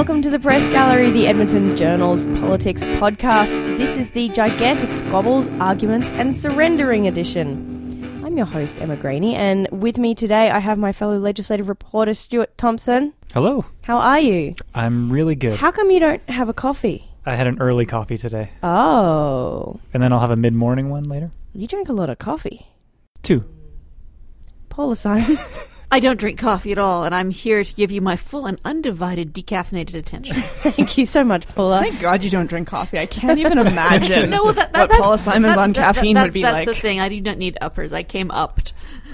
welcome to the Press Gallery, the Edmonton Journal's politics podcast. This is the gigantic squabbles, arguments, and surrendering edition. I'm your host, Emma Graney, and with me today I have my fellow legislative reporter, Stuart Thomson. Hello. How are you? I'm really good. How come you don't have a coffee? I had an early coffee today, Oh, and then I'll have a mid morning one later. you drink a lot of coffee. Two. Paula Simons. I don't drink coffee at all, and I'm here to give you my full and undivided decaffeinated attention. Thank you so much, Paula. Thank God you don't drink coffee. I can't even imagine no, well, that, that, what Paula Simons that- on that- caffeine that's, would be that's like. the thing. I do not need uppers. I came upped.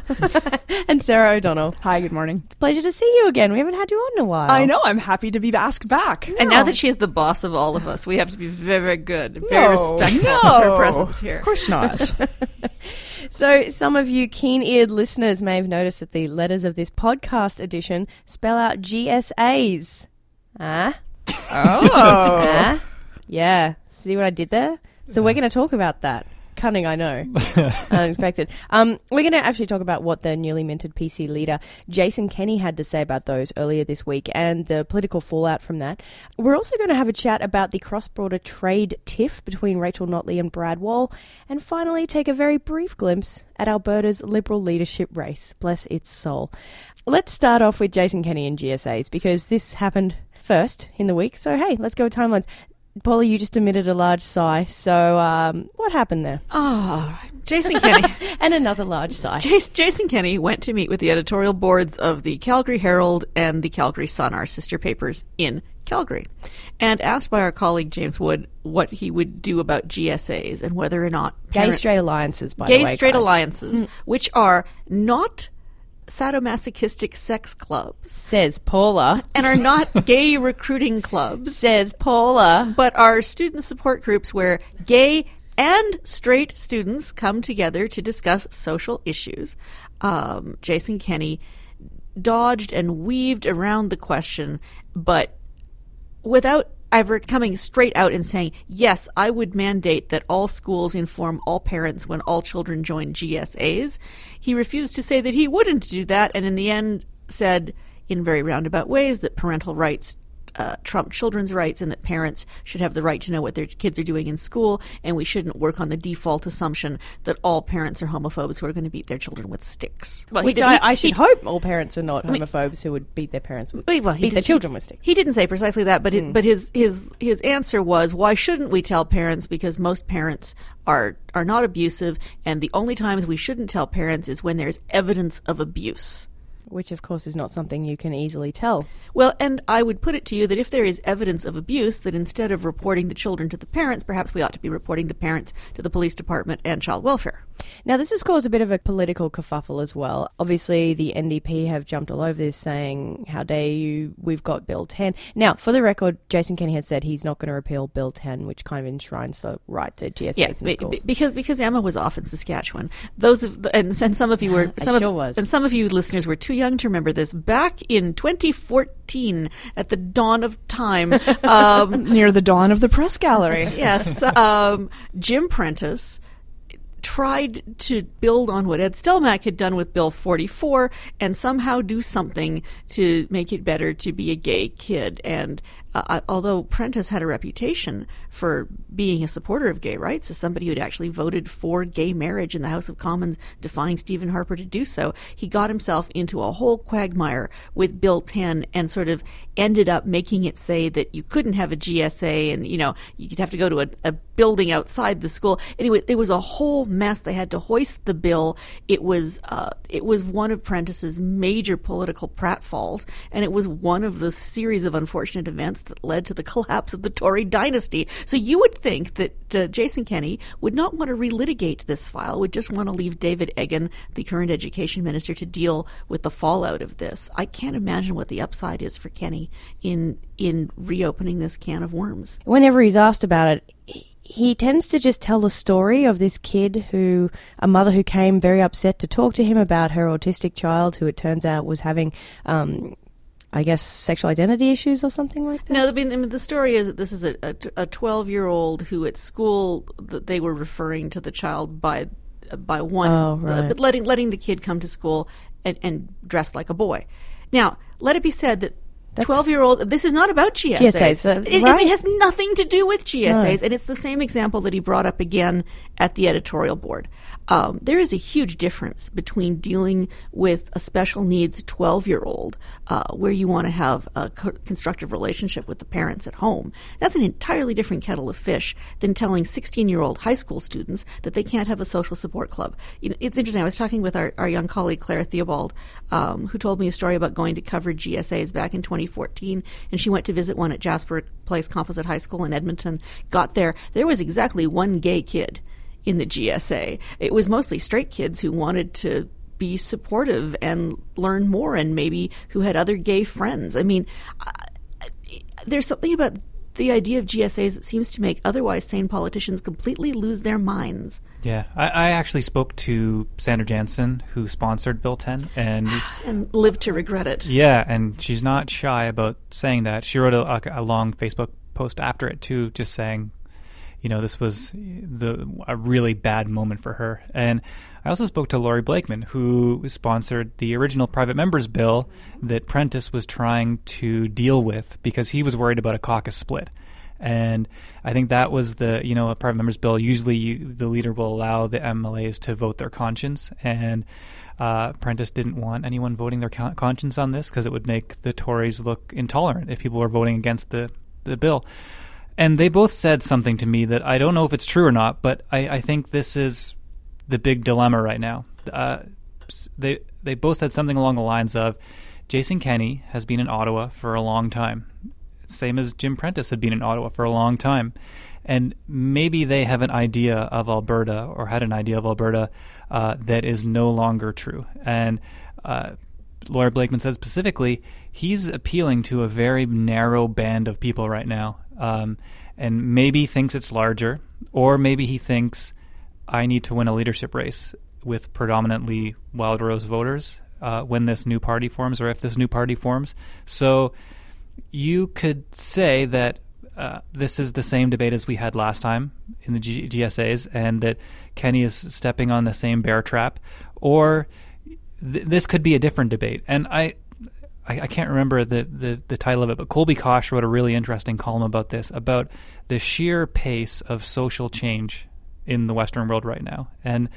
and Sarah O'Donnell. Hi, good morning. Pleasure to see you again. We haven't had you on in a while. I know. I'm happy to be asked back. And now that she's the boss of all of us, we have to be very, very good, very No, respectful no. of her presence here. Of course not. So, some of you keen eared listeners may have noticed that the letters of this podcast edition spell out GSAs. Ah? oh. Ah? Yeah. See what I did there? So, we're going to talk about that. Cunning, I know. Unexpected. Um, we're going to actually talk about what the newly minted PC leader, Jason Kenney, had to say about those earlier this week and the political fallout from that. We're also going to have a chat about the cross border trade tiff between Rachel Notley and Brad Wall, and finally take a very brief glimpse at Alberta's Liberal leadership race. Bless its soul. Let's start off with Jason Kenney and GSAs because this happened first in the week. So, hey, let's go with timelines. Paula, you just emitted a large sigh. So, um, what happened there? Oh, Jason Kenney. And another large sigh. Jas- Jason Kenney went to meet with the editorial boards of the Calgary Herald and the Calgary Sun, our sister papers in Calgary, and asked by our colleague James Wood what he would do about GSAs and whether or not Gay straight alliances, by gay the way. straight guys. alliances, which are not sadomasochistic sex clubs Says Paula. and are not gay recruiting clubs, Says Paula. but are student support groups where gay and straight students come together to discuss social issues. Um, Jason Kenney dodged and weaved around the question, but without ever coming straight out and saying, yes, I would mandate that all schools inform all parents when all children join GSAs. He refused to say that he wouldn't do that, and in the end said, in very roundabout ways, that parental rights uh, trump children's rights and that parents should have the right to know what their kids are doing in school, and we shouldn't work on the default assumption that all parents are homophobes who are going to beat their children with sticks. Well, Which did- I, he- I should he- hope all parents are not homophobes who would beat their parents with well, beat their children with sticks. He didn't say precisely that, but Hmm. it, but his his his answer was, why shouldn't we tell parents? Because most parents are are not abusive, and the only times we shouldn't tell parents is when there's evidence of abuse. Which, of course, is not something you can easily tell. Well, and I would put it to you that if there is evidence of abuse, that instead of reporting the children to the parents, perhaps we ought to be reporting the parents to the police department and child welfare. Now, this has caused a bit of a political kerfuffle as well. Obviously, the NDP have jumped all over this, saying, How dare you? We've got Bill 10. Now, for the record, Jason Kenney has said he's not going to repeal Bill 10, which kind of enshrines the right to GSAs Yeah, in schools. be- because because Emma was off in Saskatchewan. Those of and, and some of you were I some sure of was. and some of you listeners were too young to remember this. Back in 2014, at the dawn of time, um, Near the dawn of the press gallery. yes, um, Jim Prentice tried to build on what Ed Stelmach had done with Bill 44 and somehow do something to make it better to be a gay kid. And uh, although Prentice had a reputation for being a supporter of gay rights, as somebody who'd actually voted for gay marriage in the House of Commons, defying Stephen Harper to do so, he got himself into a whole quagmire with Bill 10 and sort of ended up making it say that you couldn't have a GSA and, you know, you'd have to go to a, a building outside the school. Anyway, it was a whole mess. They had to hoist the bill. It was, uh, it was one of Prentice's major political pratfalls, and it was one of the series of unfortunate events that led to the collapse of the Tory dynasty. So you would think that uh, Jason Kenney would not want to relitigate this file, would just want to leave David Eggen, the current education minister, to deal with the fallout of this. I can't imagine what the upside is for Kenney in in reopening this can of worms. Whenever he's asked about it, he- he tends to just tell the story of this kid who, a mother who came very upset to talk to him about her autistic child, who it turns out was having, um, I guess, sexual identity issues or something like that. No, I mean, the story is that this is a a twelve year old who at school they were referring to the child by by one, Oh, right. but letting letting the kid come to school and, and dress like a boy. Now, let it be said that That's- 12 year old, this is not about GSAs. GSAs, uh, it, it has nothing to do with GSAs. No. And it's the same example that he brought up again at the editorial board. Um, there is a huge difference between dealing with a special needs 12 year old, uh, where you want to have a co- constructive relationship with the parents at home. That's an entirely different kettle of fish than telling 16 year old high school students that they can't have a social support club. You know, it's interesting. I was talking with our, our young colleague, Claire Theobald, um, who told me a story about going to cover GSAs back in 2014. And she went to visit one at Jasper Place Composite High School in Edmonton. Got there. There was exactly one gay kid in the GSA. It was mostly straight kids who wanted to be supportive and learn more and maybe who had other gay friends. I mean, I- there's something about the idea of GSAs that seems to make otherwise sane politicians completely lose their minds. Yeah, I, I actually spoke to Sandra Jansen, who sponsored Bill 10, and and live to regret it. yeah, and she's not shy about saying that. She wrote a, a long Facebook post after it too, just saying, you know, this was the a really bad moment for her. And I also spoke to Laurie Blakeman, who sponsored the original private members bill that Prentice was trying to deal with because he was worried about a caucus split. And I think that was the, you know, a private members bill. Usually you, the leader will allow the MLAs to vote their conscience. And uh, Prentice didn't want anyone voting their con- conscience on this because it would make the Tories look intolerant if people were voting against the, the bill. And they both said something to me that I don't know if it's true or not, but I, I think this is the big dilemma right now. Uh, they they both said something along the lines of, Jason Kenney has been in Ottawa for a long time, same as Jim Prentice had been in Ottawa for a long time, and maybe they have an idea of Alberta or had an idea of Alberta uh, that is no longer true. And uh, Laurie Blakeman said specifically, he's appealing to a very narrow band of people right now, um, and maybe thinks it's larger, or maybe he thinks I need to win a leadership race with predominantly Wild Rose voters uh, when this new party forms, or if this new party forms. So you could say that uh, this is the same debate as we had last time in the G- GSAs, and that Kenney is stepping on the same bear trap, or th- this could be a different debate. And I, I, I can't remember the, the, the title of it, but Colby Kosh wrote a really interesting column about this, about the sheer pace of social change in the Western world right now. And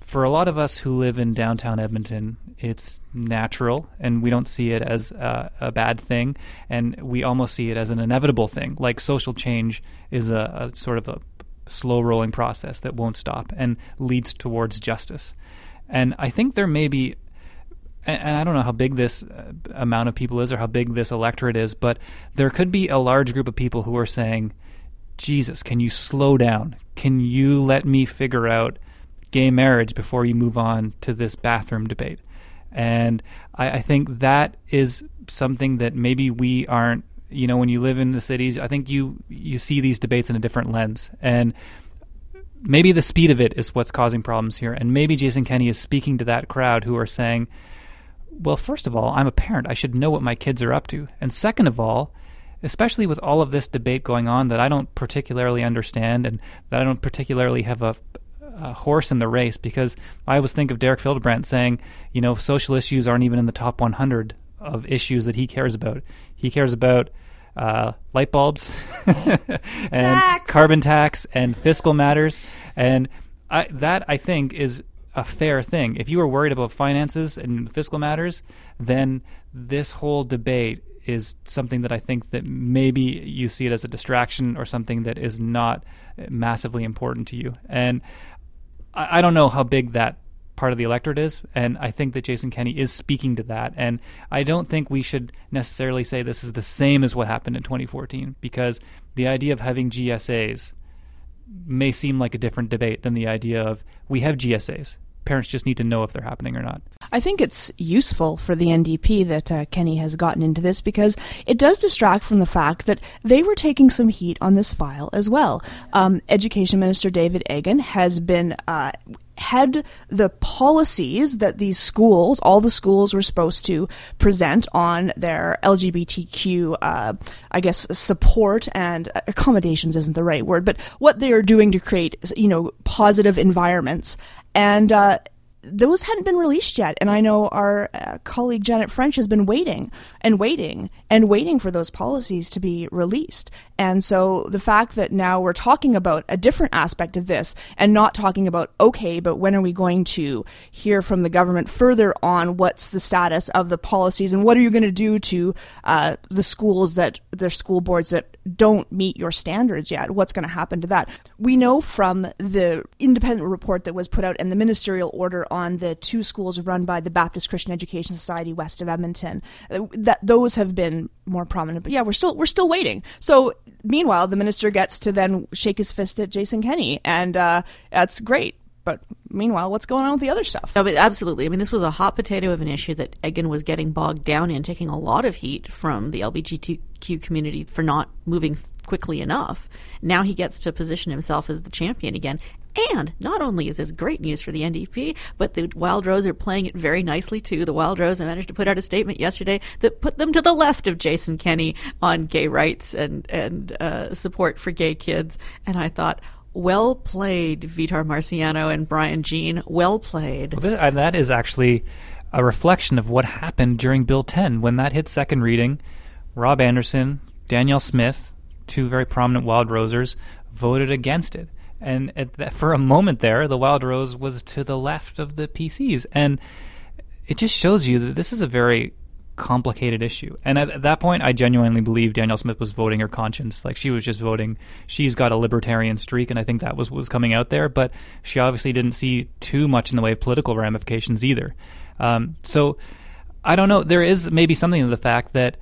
for a lot of us who live in downtown Edmonton, it's natural and we don't see it as a, a bad thing. And we almost see it as an inevitable thing. Like social change is a, a sort of a slow rolling process that won't stop and leads towards justice. And I think there may be and, I don't know how big this uh, amount of people is or how big this electorate is, but there could be a large group of people who are saying, Jesus, can you slow down? Can you let me figure out gay marriage before you move on to this bathroom debate? And I, I think that is something that maybe we aren't. You know, when you live in the cities, I think you you see these debates in a different lens, and maybe the speed of it is what's causing problems here. And maybe Jason Kenney is speaking to that crowd who are saying, well, first of all, I'm a parent. I should know what my kids are up to. And second of all, especially with all of this debate going on that I don't particularly understand and that I don't particularly have a, a horse in the race, because I always think of Derek Fildebrandt saying, you know, social issues aren't even in the top 100 of issues that he cares about. He cares about uh, light bulbs and carbon tax and fiscal matters. And I, that, I think, is a fair thing. If you are worried about finances and fiscal matters, then this whole debate is something that I think that maybe you see it as a distraction or something that is not massively important to you. And I, I don't know how big that part of the electorate is, and I think that Jason Kenney is speaking to that. And I don't think we should necessarily say this is the same as what happened in 2014, because the idea of having GSAs may seem like a different debate than the idea of we have GSAs. Parents just need to know if they're happening or not. I think it's useful for the NDP that uh, Kenney has gotten into this because it does distract from the fact that they were taking some heat on this file as well. Um, Education Minister David Eggen has been. Uh, had the policies that these schools, all the schools were supposed to present on their LGBTQ, uh, I guess, support and accommodations isn't the right word, but what they are doing to create, you know, positive environments. And uh, those hadn't been released yet. And I know our uh, colleague Janet French has been waiting and waiting and waiting for those policies to be released. And so the fact that now we're talking about a different aspect of this and not talking about, okay, but when are we going to hear from the government further on what's the status of the policies and what are you going to do to uh, the schools that, their school boards that don't meet your standards yet? What's going to happen to that? We know from the independent report that was put out and the ministerial order on the two schools run by the Baptist Christian Education Society west of Edmonton that those have been more prominent. But yeah, we're still we're still waiting. So meanwhile, the minister gets to then shake his fist at Jason Kenney, and uh, that's great. But meanwhile, what's going on with the other stuff? No, but absolutely. I mean, this was a hot potato of an issue that Eggen was getting bogged down in, taking a lot of heat from the LGBTQ community for not moving quickly enough. Now he gets to position himself as the champion again. And not only is this great news for the NDP, but the Wild Rose are playing it very nicely too. The Wild Rose managed to put out a statement yesterday that put them to the left of Jason Kenney on gay rights and and uh, support for gay kids. And I thought, well played, Vitor Marciano and Brian Jean. Well played. And that is actually a reflection of what happened during Bill 10 when that hit second reading. Rob Anderson, Danielle Smith, two very prominent Wild Rosers, voted against it. And that, for a moment there, the Wild Rose was to the left of the PCs. And it just shows you that this is a very complicated issue. And at, at, that point, I genuinely believe Danielle Smith was voting her conscience. Like she was just voting. She's got a libertarian streak, and I think that was was coming out there. But she obviously didn't see too much in the way of political ramifications either. Um, so I don't know. There is maybe something to the fact that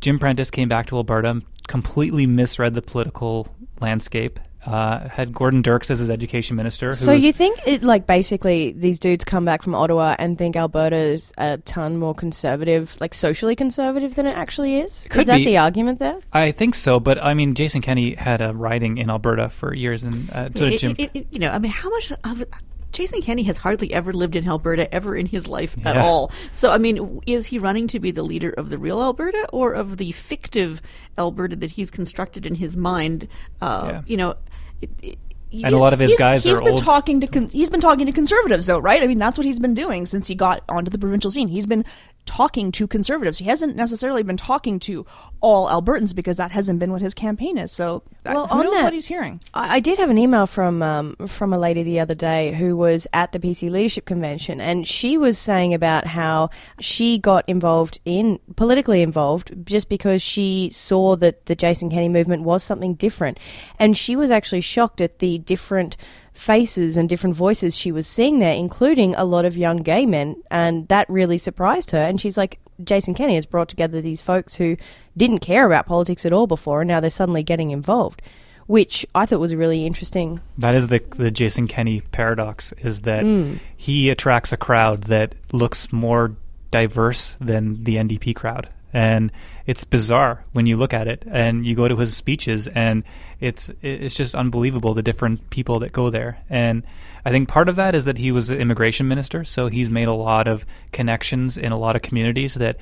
Jim Prentice came back to Alberta, completely misread the political landscape, uh, had Gordon Dirks as his education minister. so you think it like basically these dudes come back from Ottawa and think Alberta is a ton more conservative, like socially conservative than it actually is? Could is that be. the argument there? I think so, but I mean, Jason Kenney had a riding in Alberta for years, and uh, so did It- Jim. it- it- you know, I mean, how much of Jason Kenney has hardly ever lived in Alberta ever in his life at all. So, I mean, is he running to be the leader of the real Alberta or of the fictive Alberta that he's constructed in his mind? Uh, Yeah. You know, it, it, and a lot of his He's- guys he's are been old. talking to con- he's been talking to conservatives though, right? I mean, that's what he's been doing since he got onto the provincial scene. He's been talking to conservatives. He hasn't necessarily been talking to all Albertans because that hasn't been what his campaign is. So, that, Well, who knows that- what he's hearing? I, I did have an email from um, from a lady the other day who was at the PC Leadership Convention, and she was saying about how she got involved in politically involved just because she saw that the Jason Kenney movement was something different, and she was actually shocked at the different faces and different voices she was seeing there, including a lot of young gay men, and that really surprised her. And she's like, Jason Kenney has brought together these folks who didn't care about politics at all before, and now they're suddenly getting involved, which I thought was really interesting. That is the the Jason Kenney paradox: is that Mm. he attracts a crowd that looks more diverse than the NDP crowd, and it's bizarre when you look at it and you go to his speeches, and it's it's just unbelievable the different people that go there. And I think part of that is that he was the immigration minister, so he's made a lot of connections in a lot of communities that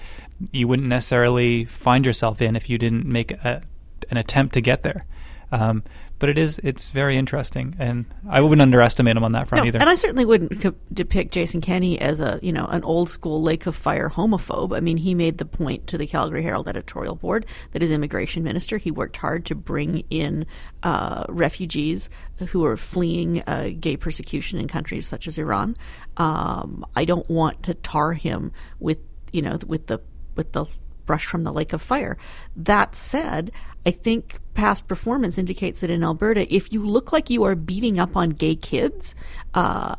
you wouldn't necessarily find yourself in if you didn't make a, an attempt to get there. Um, but it is it's very interesting, and I wouldn't underestimate him on that front No, either. and I certainly wouldn't co- depict Jason Kenney as a you know an old school Lake of Fire homophobe. I mean, he made the point to the Calgary Herald editorial board that as immigration minister, he worked hard to bring in uh, refugees who are fleeing uh, gay persecution in countries such as Iran. Um, I don't want to tar him with you know with the with the brush from the lake of fire. That said, I think past performance indicates that in Alberta, if you look like you are beating up on gay kids, uh,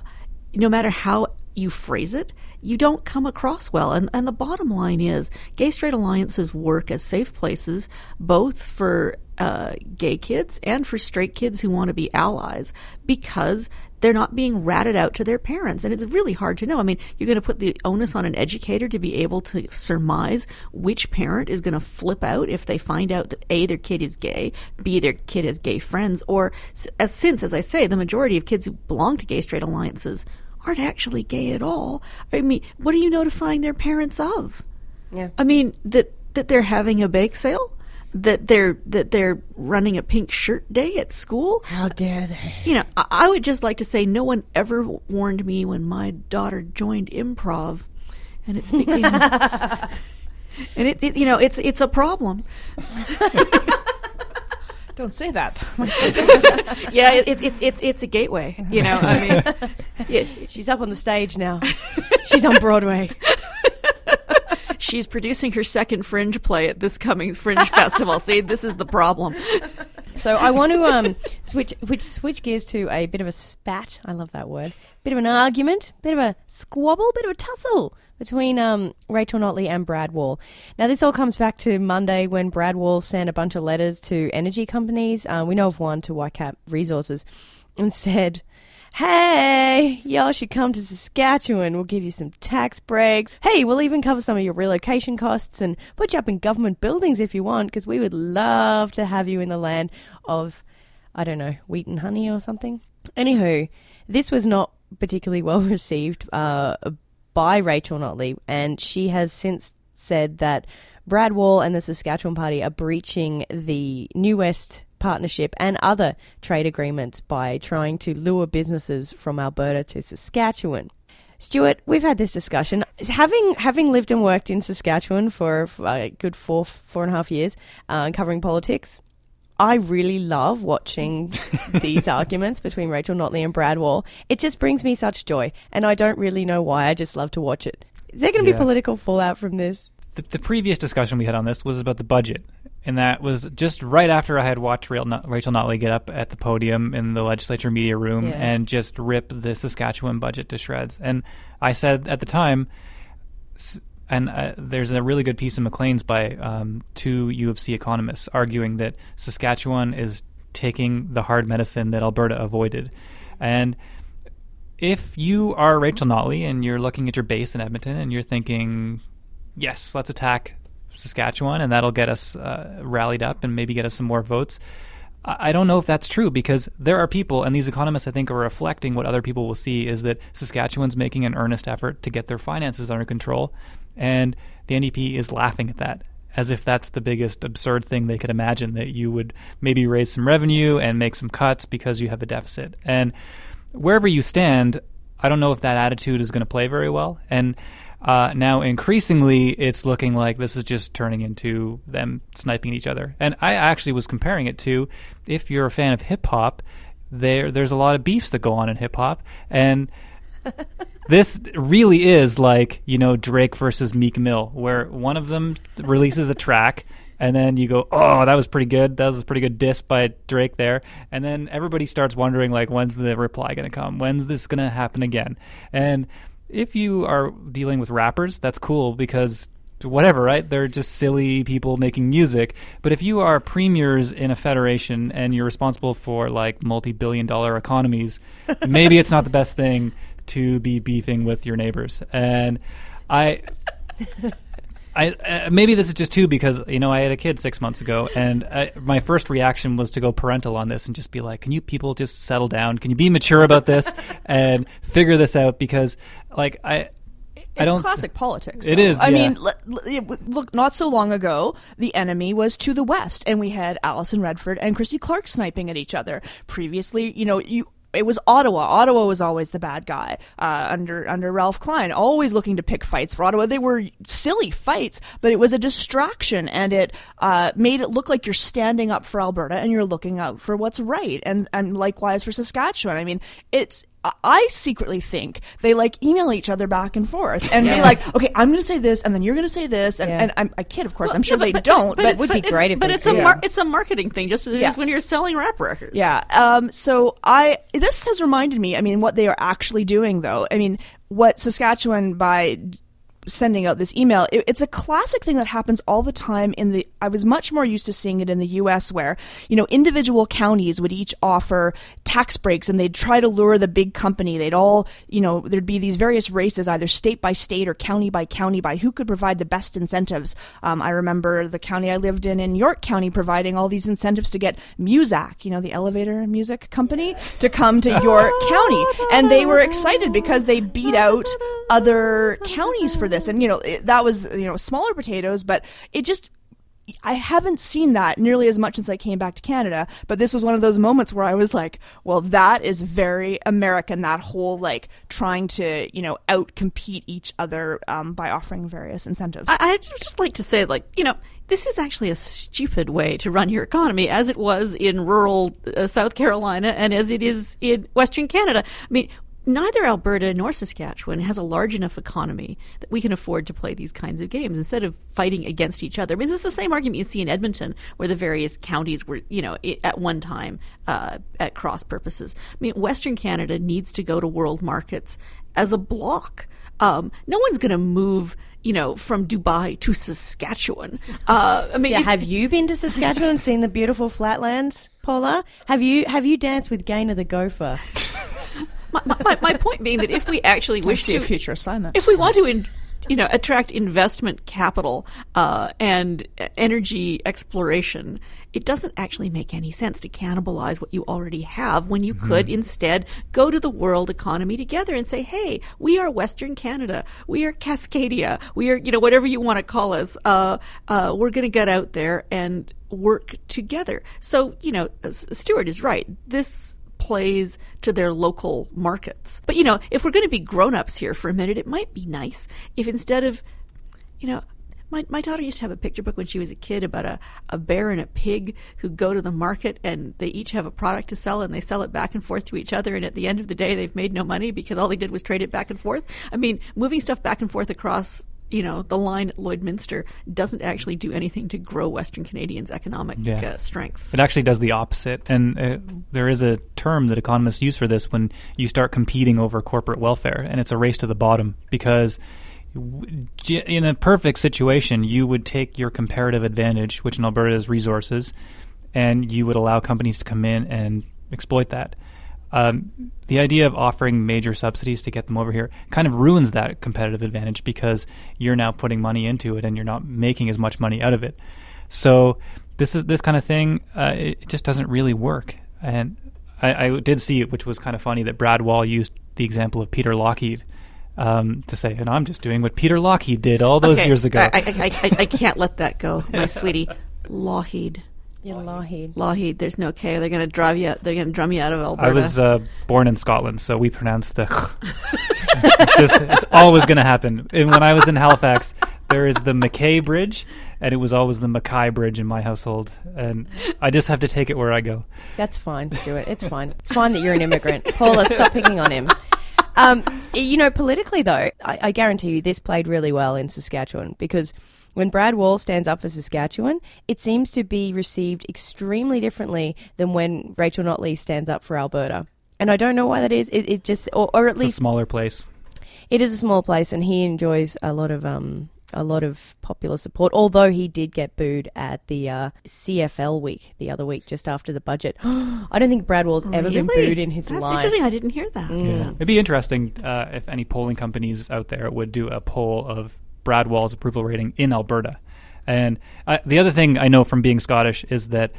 no matter how you phrase it, you don't come across well. And, and the bottom line is gay straight alliances work as safe places, both for uh, gay kids and for straight kids who want to be allies, because they're not being ratted out to their parents. And it's really hard to know. I mean, you're going to put the onus on an educator to be able to surmise which parent is going to flip out if they find out that A, their kid is gay, B, their kid has gay friends, or as since, as I say, the majority of kids who belong to gay straight alliances aren't actually gay at all. I mean, what are you notifying their parents of? Yeah. I mean, that, that they're having a bake sale? That they're that they're running a pink shirt day at school. How dare they? You know, I, I would just like to say no one ever warned me when my daughter joined improv, and it's became, and it, it you know it's it's a problem. Don't say that. Yeah, it, it, it's it's it's a gateway. You know, I mean, yeah, She's up on the stage now. She's on Broadway. she's producing her second Fringe play at this coming Fringe festival. See, this is the problem. So I want to um switch which switch gears to a bit of a spat. I love that word. Bit of an argument, bit of a squabble, bit of a tussle between um Rachel Notley and Brad Wall. Now this all comes back to Monday when Brad Wall sent a bunch of letters to energy companies. Um, we know of one to Whitecap Resources, and said. Hey, y'all should come to Saskatchewan. We'll give you some tax breaks. Hey, we'll even cover some of your relocation costs and put you up in government buildings if you want, because we would love to have you in the land of, I don't know, wheat and honey or something. Anywho, this was not particularly well received uh, by Rachel Notley, and she has since said that Brad Wall and the Saskatchewan Party are breaching the New West partnership and other trade agreements by trying to lure businesses from Alberta to Saskatchewan. Stuart, we've had this discussion. Having having lived and worked in Saskatchewan for, a good four four and a half years, uh, covering politics, I really love watching these arguments between Rachel Notley and Brad Wall. It just brings me such joy, and I don't really know why. I just love to watch it. Is there going to Yeah. be political fallout from this? The, the previous discussion we had on this was about the budget, and that was just right after I had watched Rachel Not- Rachel Notley get up at the podium in the legislature media room Yeah. and just rip the Saskatchewan budget to shreds. And I said at the time, and uh, there's a really good piece in Maclean's by um, two U of C economists arguing that Saskatchewan is taking the hard medicine that Alberta avoided, and if you are Rachel Notley and you're looking at your base in Edmonton and you're thinking, yes, let's attack Saskatchewan and that'll get us uh, rallied up and maybe get us some more votes. I don't know if that's true because there are people, and these economists I think are reflecting what other people will see is that Saskatchewan's making an earnest effort to get their finances under control, and the NDP is laughing at that as if that's the biggest absurd thing they could imagine that you would maybe raise some revenue and make some cuts because you have a deficit. And wherever you stand, I don't know if that attitude is going to play very well. And uh, now, increasingly, it's looking like this is just turning into them sniping each other. And I actually was comparing it to if you're a fan of hip hop, there there's a lot of beefs that go on in hip hop, and this really is like you know Drake versus Meek Mill, where one of them releases a track. And then you go, oh, that was pretty good. That was a pretty good diss by Drake there. And then everybody starts wondering, like, when's the reply going to come? When's this going to happen again? And if you are dealing with rappers, that's cool because whatever, right? They're just silly people making music. But if you are premiers in a federation and you're responsible for like multi-billion dollar economies, maybe it's not the best thing to be beefing with your neighbors. And I I, uh, maybe this is just too because you know I had a kid six months ago, and I, my first reaction was to go parental on this and just be like, "Can you people just settle down? Can you be mature about this and figure this out?" Because like I, It's I don't classic politics. It though. is, I yeah. mean, look, not so long ago, the enemy was to the west, and we had Alison Redford and Christy Clark sniping at each other. Previously, you know, you. It was Ottawa. Ottawa was always the bad guy uh, under under Ralph Klein, always looking to pick fights for Ottawa. They were silly fights, but it was a distraction, and it uh, made it look like you're standing up for Alberta and you're looking out for what's right, and and likewise for Saskatchewan. I mean, it's I- secretly think they like email each other back and forth and be like, okay, I'm going to say this, and then you're going to say this, and, Yeah. and I'm, I kid, of course, I'm Yeah, sure but- they but- don't, but, but, it would be it's- great if but it's a mar- it's a marketing thing, just as Yes. when you're selling rap records. Yeah. Um, so I this has reminded me. I mean, what they are actually doing, though. I mean, what Saskatchewan by sending out this email it, it's a classic thing that happens all the time in the i was much more used to seeing it in the us where you know individual counties would each offer tax breaks and they'd try to lure the big company. They'd all you know there'd be these various races either state by state or county by county by who could provide the best incentives. Um, i remember the county i lived in in york county providing all these incentives to get muzak you know the elevator music company to come to york county. And they were excited because they beat out other counties for this and you know it, that was you know smaller potatoes but it just I haven't seen that nearly as much since I came back to Canada, but this was one of those moments where I was like, well, that is very American, that whole like trying to, you know, out compete each other um, by offering various incentives. I, just like to say, like, you know, this is actually a stupid way to run your economy, as it was in rural uh, South Carolina and as it is in Western Canada. I mean, neither Alberta nor Saskatchewan has a large enough economy that we can afford to play these kinds of games instead of fighting against each other. I mean, this is the same argument you see in Edmonton, where the various counties were, you know, at one time uh, at cross purposes. I mean, Western Canada needs to go to world markets as a block. Um, no one's going to move, you know, from Dubai to Saskatchewan. Uh, I mean, Yeah, if- have you been to Saskatchewan and seen the beautiful flatlands, Paula? Have you have you danced with Gainer the gopher? my, my, my point being that if we actually wish to a future assignment. if we want to in, you know attract investment capital uh, and energy exploration it doesn't actually make any sense to cannibalize what you already have when you could instead go to the world economy together and say hey we are western canada. We are cascadia. We are you know whatever you want to call us. Uh, uh, we're going to get out there and work together. So you know stuart is right. This plays to their local markets. But you know, if we're going to be grown-ups here for a minute, it might be nice if instead of, you know, my, my daughter used to have a picture book when she was a kid about a, a bear and a pig who go to the market and they each have a product to sell and they sell it back and forth to each other and at the end of the day they've made no money because all they did was trade it back and forth. I mean, moving stuff back and forth across you know the line at Lloydminster doesn't actually do anything to grow Western Canadians' economic Yeah. uh, strengths. It actually does the opposite. And uh, there is a term that economists use for this when you start competing over corporate welfare, and it's a race to the bottom because. In a perfect situation, you would take your comparative advantage, which in Alberta is resources, and you would allow companies to come in and exploit that. Um, the idea of offering major subsidies to get them over here kind of ruins that competitive advantage because you're now putting money into it and you're not making as much money out of it. So this is this kind of thing. Uh, it, it just doesn't really work. And I, I did see it, which was kind of funny that Brad Wall used the example of Peter Lockheed um, to say, and I'm just doing what Peter Lockheed did all those Okay, years ago. I, I, I, I, can't let that go, my sweetie. Lougheed. Yeah, Lougheed. Lougheed, there's no K. They're going to drive you. Out, they're going to drum you out of Alberta. I was uh, born in Scotland, so we pronounce the. it's, just, it's always going to happen. And when I was in Halifax, there is the McKay Bridge, and it was always the Mackay Bridge in my household, and I just have to take it where I go. That's fine, Stuart. It's fine. It's fine that you're an immigrant. Paula, stop picking on him. Um, you know, politically though, I, I guarantee you this played really well in Saskatchewan because when Brad Wall stands up for Saskatchewan, it seems to be received extremely differently than when Rachel Notley stands up for Alberta. And I don't know why that is. It, it just, or, or at It's a least smaller place. it is a small place, and he enjoys a lot of um a lot of popular support. Although he did get booed at the uh, CFL week the other week, just after the budget. I don't think Brad Wall's ever been booed in his That's life. That's interesting. I didn't hear that. Yeah. It'd be interesting uh, if any polling companies out there would do a poll of Brad Wall's approval rating in Alberta. And uh, the other thing I know from being Scottish is that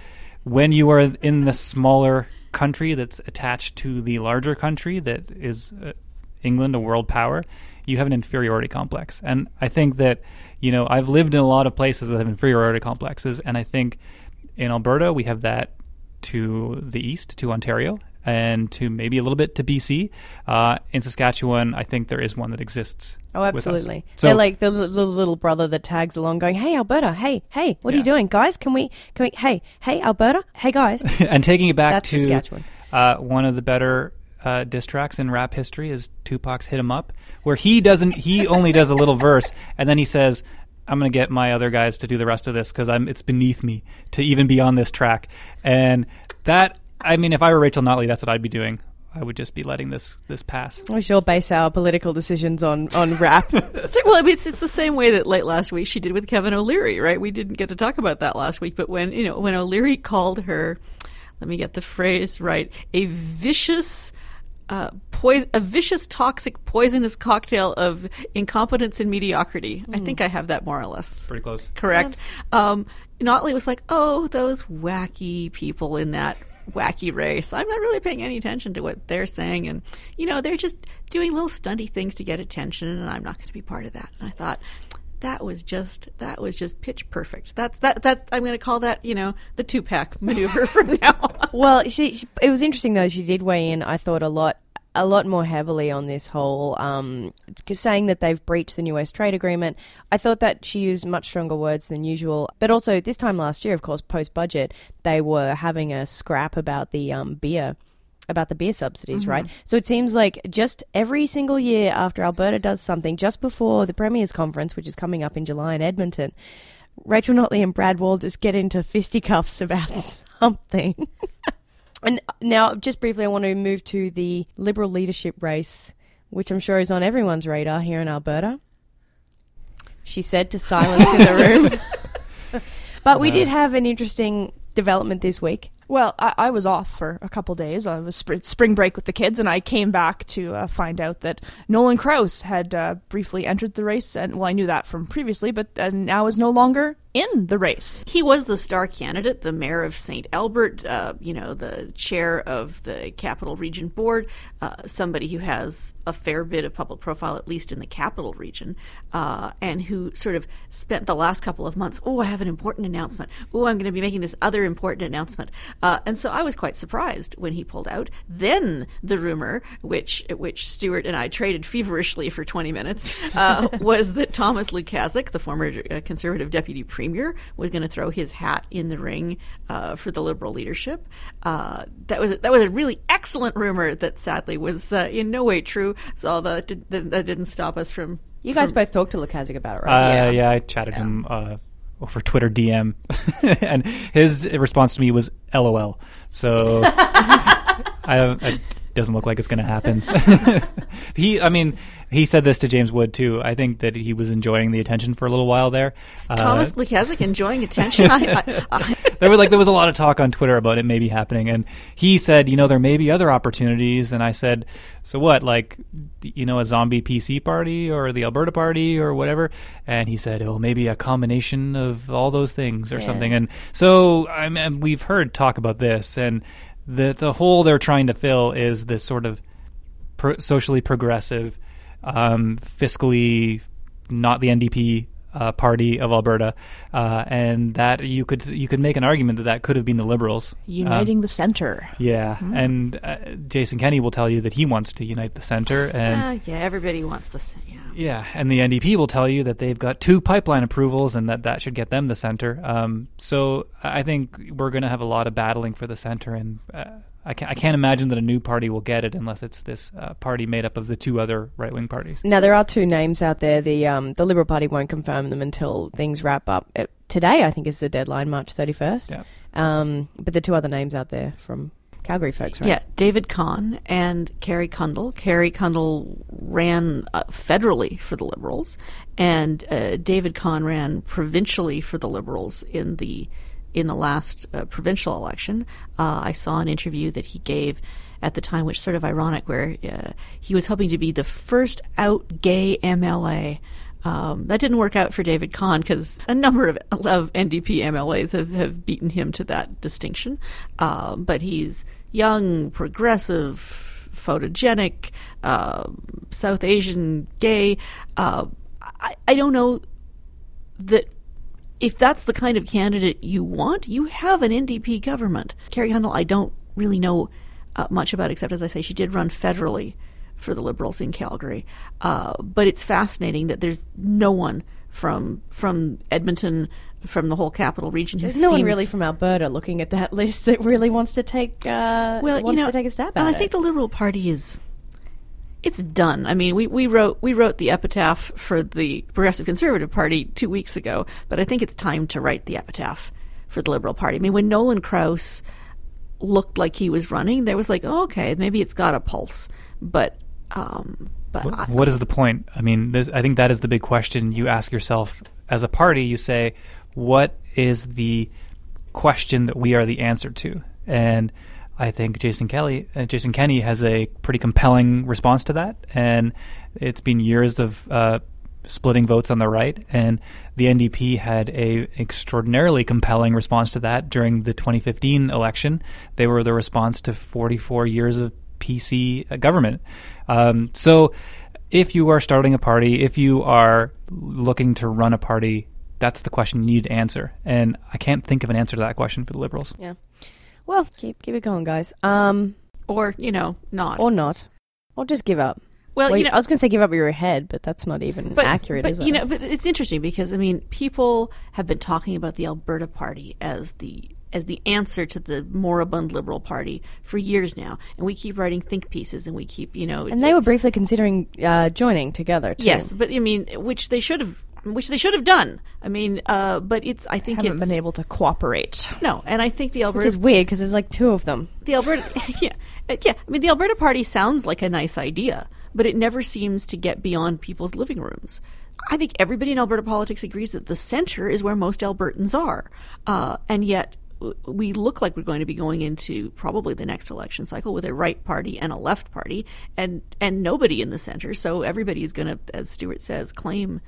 when you are in the smaller country that's attached to the larger country that is uh, England, a world power, you have an inferiority complex. And I think that, you know, I've lived in a lot of places that have inferiority complexes. And I think in Alberta, we have that to the east, to Ontario, and to maybe a little bit to BC. Uh, in Saskatchewan, I think there is one that exists. Oh, absolutely. So, They're like the li- little, little brother that tags along, going, "Hey, Alberta! Hey, hey, what are you doing, guys? Can we? Can we? Hey, hey, Alberta! Hey, guys!" and taking it back That's to Saskatchewan. uh, one of the better uh, diss tracks in rap history is Tupac's "Hit 'Em Up," where he doesn't. He only does a little verse, and then he says. I'm gonna get my other guys to do the rest of this because I'm. It's beneath me to even be on this track, and that. I mean, if I were Rachel Notley, that's what I'd be doing. I would just be letting this this pass. We should all base our political decisions on on rap. It's well, I mean, it's, it's the same way that late last week she did with Kevin O'Leary, right? We didn't get to talk about that last week, but when you know when O'Leary called her, let me get the phrase right, a vicious. Uh, poison, a vicious, toxic, poisonous cocktail of incompetence and mediocrity. I think I have that more or less Pretty close. correct. Um, Notley was like, "Oh, those wacky people in that wacky race. I'm not really paying any attention to what they're saying, and you know, they're just doing little stunty things to get attention, and I'm not going to be part of that." And I thought. that was just that was just pitch perfect. That's that that I'm going to call that you know the Tupac maneuver from now. on. Well, she, she, it was interesting though. She did weigh in. I thought a lot, a lot more heavily on this whole um, saying that they've breached the new West trade agreement. I thought that she used much stronger words than usual. But also this time last year, of course, post budget, they were having a scrap about the um, beer. About the beer subsidies, right? So it seems like just every single year after Alberta does something, just before the Premier's Conference, which is coming up in July in Edmonton, Rachel Notley and Brad Wall just get into fisticuffs about something. and now, just briefly, I want to move to the Liberal leadership race, which I'm sure is on everyone's radar here in Alberta. She said to silence in the room. but we did have an interesting development this week. Well, I, I was off for a couple days. I was sp- spring break with the kids, and I came back to uh, find out that Nolan Crouse had uh, briefly entered the race. And well, I knew that from previously, but uh, now is no longer in the race. He was the star candidate, the mayor of St. Albert, uh, you know, the chair of the Capital Region Board, uh, somebody who has a fair bit of public profile, at least in the capital region, uh, and who sort of spent the last couple of months, oh, I have an important announcement. Oh, I'm going to be making this other important announcement. Uh, and so I was quite surprised when he pulled out. Then the rumor, which which Stuart and I traded feverishly for 20 minutes, uh, was that Thomas Lukaszuk, the former uh, Conservative deputy premier, was going to throw his hat in the ring uh, for the Liberal leadership. Uh, that was that was a really excellent rumor that sadly was uh, in no way true. So that, did, that that didn't stop us from. You guys both talked to Lukaszuk about it, right? Uh, Yeah. yeah. I chatted him uh, over Twitter DM, and his response to me was "LOL." So I, it doesn't look like it's going to happen. he, I mean, he said this to James Wood too. I think that he was enjoying the attention for a little while there. Uh, Thomas Lukaszuk enjoying attention. I, I, I, there was like there was a lot of talk on Twitter about it maybe happening, and he said, you know, there may be other opportunities, and I said, so what, like, you know, a zombie PC party or the Alberta party or whatever, and he said, oh, maybe a combination of all those things or Yeah. something, and so I mean, we've heard talk about this, and the the hole they're trying to fill is this sort of pro- socially progressive, um, fiscally not the NDP uh, party of Alberta, uh, and that you could you could make an argument that that could have been the Liberals Uniting Um, the center. yeah, and uh, Jason Kenney will tell you that he wants to unite the center, and Ah, yeah, everybody wants this. Yeah. yeah, and the NDP will tell you that they've got two pipeline approvals and that that should get them the center. Um, so I think we're going to have a lot of battling for the center, and uh, I, can't, I can't imagine that a new party will get it unless it's this uh, party made up of the two other right wing parties. Now there are two names out there. The um, the Liberal Party won't confirm them until things wrap up. Uh, today, I think, is the deadline, March thirty first. Yeah. Um, but the two other names out there from Calgary folks, right? Yeah, David Khan and Kerry Cundal. Kerry Cundal ran uh, federally for the Liberals, and uh, David Khan ran provincially for the Liberals in the in the last uh, provincial election. Uh, I saw an interview that he gave at the time, which sort of ironic, where uh, he was hoping to be the first out gay MLA. Um, that didn't work out for David Khan because a number of, of NDP MLAs have, have beaten him to that distinction. Um, but he's young, progressive, photogenic, uh, South Asian, gay. Uh, I, I don't know that if that's the kind of candidate you want, you have an NDP government. Carrie Hundle, I don't really know uh, much about, except as I say, she did run federally for the Liberals in Calgary. Uh, but it's fascinating that there's no one from from Edmonton, from the whole capital region, who There's no one really from Alberta looking at that list that really wants to take uh, well, wants you know, to take a stab at and it. I think the Liberal Party is it's done. I mean, we, we wrote we wrote the epitaph for the Progressive Conservative Party two weeks ago, but I think it's time to write the epitaph for the Liberal Party. I mean, when Nolan Crouse looked like he was running, there was like, oh, okay, maybe it's got a pulse, but um, but I, What- what is the point? I mean, this, I think that is the big question you ask yourself as a party. You say, what is the question that we are the answer to? And I think Jason Kelly, uh, Jason Kenney, has a pretty compelling response to that. And it's been years of uh, splitting votes on the right, and the NDP had a extraordinarily compelling response to that during the 2015 election. They were the response to 44 years of PC government. Um, so, if you are starting a party, if you are looking to run a party, that's the question you need to answer. And I can't think of an answer to that question for the Liberals. Yeah. Well, keep keep it going, guys. Um, or you know, not. or not, or just give up. well, Well, you know, I was going to say give up your head, but that's not even but, accurate, but, is it? you know, but it's interesting because I mean, people have been talking about the Alberta Party as the as the answer to the moribund Liberal Party for years now, and we keep writing think pieces, and we keep, you know, and they were briefly considering uh, joining together. Too. yes, but I mean, which they should have, which they should have done. I mean, uh, but it's I think it's. Haven't it's been able to cooperate. no, and I think the which Alberta is weird because there's like two of them. the Alberta, yeah, uh, yeah. I mean, the Alberta Party sounds like a nice idea, but it never seems to get beyond people's living rooms. I think everybody in Alberta politics agrees that the center is where most Albertans are, uh, and yet we look like we're going to be going into probably the next election cycle with a right party and a left party, and and nobody in the center. So everybody is going to, as Stuart says, claim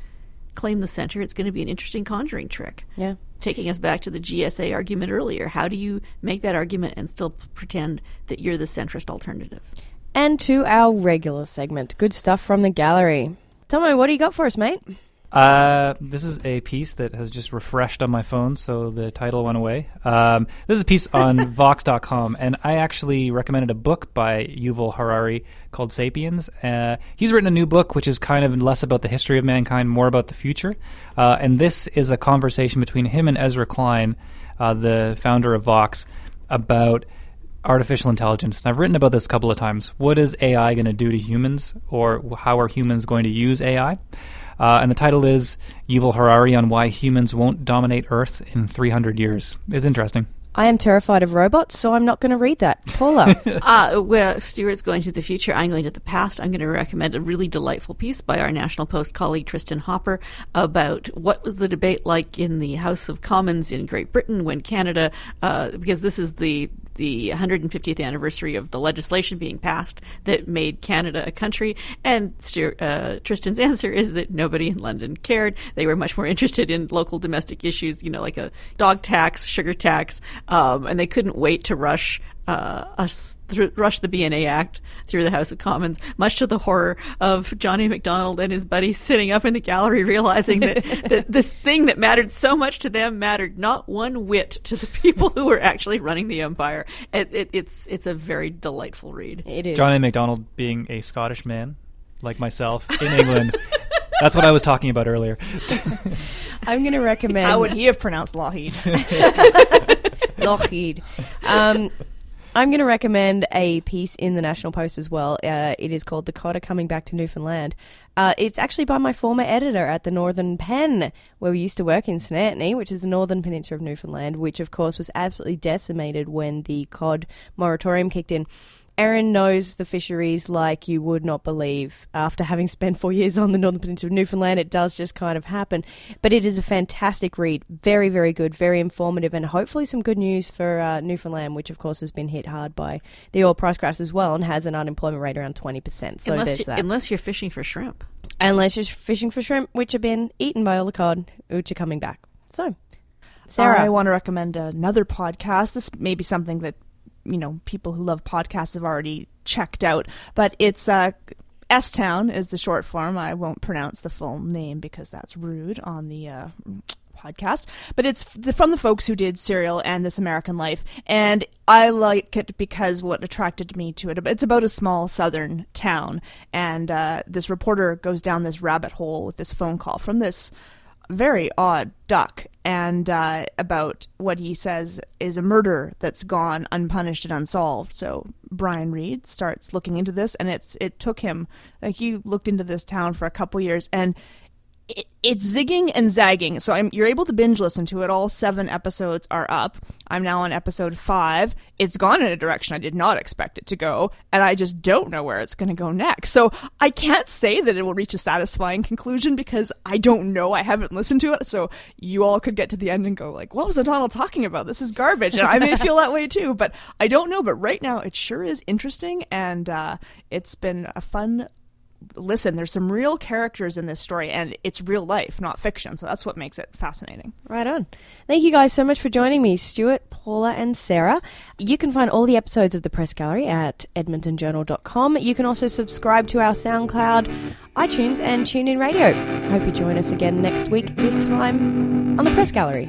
claim the center. It's going to be an interesting conjuring trick Yeah. taking us back to the GSA argument earlier. How do you make that argument and still pretend that you're the centrist alternative? And to our regular segment, good stuff from the gallery. Tomo, what do you got for us, mate? Uh, this is a piece that has just refreshed on my phone, so the title went away. Um, this is a piece on Vox.com, and I actually recommended a book by Yuval Harari called *Sapiens*. Uh, he's written a new book, which is kind of less about the history of mankind, more about the future. Uh, and this is a conversation between him and Ezra Klein, uh, the founder of Vox, about artificial intelligence. And I've written about this a couple of times. What is AI going to do to humans, or how are humans going to use AI? Uh, and the title is Yuval Harari on Why Humans Won't Dominate Earth in 300 Years. It's interesting. I am terrified of robots, so I'm not going to read that. Paula. Uh, well, Stuart's going to the future. I'm going to the past. I'm going to recommend a really delightful piece by our National Post colleague Tristan Hopper about what was the debate like in the House of Commons in Great Britain when Canada, uh, because this is the the 150th anniversary of the legislation being passed that made Canada a country. And uh, Tristan's answer is that nobody in London cared. They were much more interested in local domestic issues, you know, like a dog tax, sugar tax, um, and they couldn't wait to rush uh, us through, rush the BNA Act through the House of Commons, much to the horror of Johnny Macdonald and his buddies sitting up in the gallery, realizing that, that this thing that mattered so much to them mattered not one whit to the people who were actually running the empire. It, it, it's it's a very delightful read. it is. John A. Macdonald being a Scottish man, like myself, in England. That's what I was talking about earlier. I'm going to recommend. How would he have pronounced Lougheed? Lockheed. Um, I'm going to recommend a piece in the National Post as well. Uh, it is called "The Cotter Coming Back to Newfoundland." Uh, it's actually by my former editor at the Northern Pen, where we used to work in St which is the northern peninsula of Newfoundland, which of course was absolutely decimated when the cod moratorium kicked in. Erin knows the fisheries like you would not believe. After having spent four years on the northern peninsula of Newfoundland, it does just kind of happen. But it is a fantastic read. Very, very good, very informative, and hopefully some good news for uh, Newfoundland, which of course has been hit hard by the oil price crash as well and has an unemployment rate around 20%. So unless there's you, that. unless you're fishing for shrimp. Unless you're fishing for shrimp, which have been eaten by all the cod, which are coming back. So, Sarah. I want to recommend another podcast. This may be something that you know people who love podcasts have already checked out, but it's uh, S Town is the short form. I won't pronounce the full name because that's rude on the uh, podcast. But it's from the folks who did Serial and This American Life, and I like it because what attracted me to it. It's about a small southern town, and uh, this reporter goes down this rabbit hole with this phone call from this very odd duck and uh, about what he says is a murder that's gone unpunished and unsolved. So Brian Reed starts looking into this, and it's it took him like he looked into this town for a couple years, and it, it's zigging and zagging. So I'm, you're able to binge listen to it. All seven episodes are up. I'm now on episode five. It's gone in a direction I did not expect it to go, and I just don't know where it's going to go next. So I can't say that it will reach a satisfying conclusion because I don't know. I haven't listened to it. So you all could get to the end and go like, "What was O'Donnell talking about? This is garbage." And I may feel that way too, but I don't know. But right now, it sure is interesting, and uh, it's been a fun listen, there's some real characters in this story, and it's real life, not fiction. So that's what makes it fascinating. Right on. Thank you guys so much for joining me, Stuart, Paula, and Sarah. You can find all the episodes of the Press Gallery at edmontonjournal.com. You can also subscribe to our SoundCloud, iTunes, and TuneIn Radio. Hope you join us again next week, this time on the Press Gallery.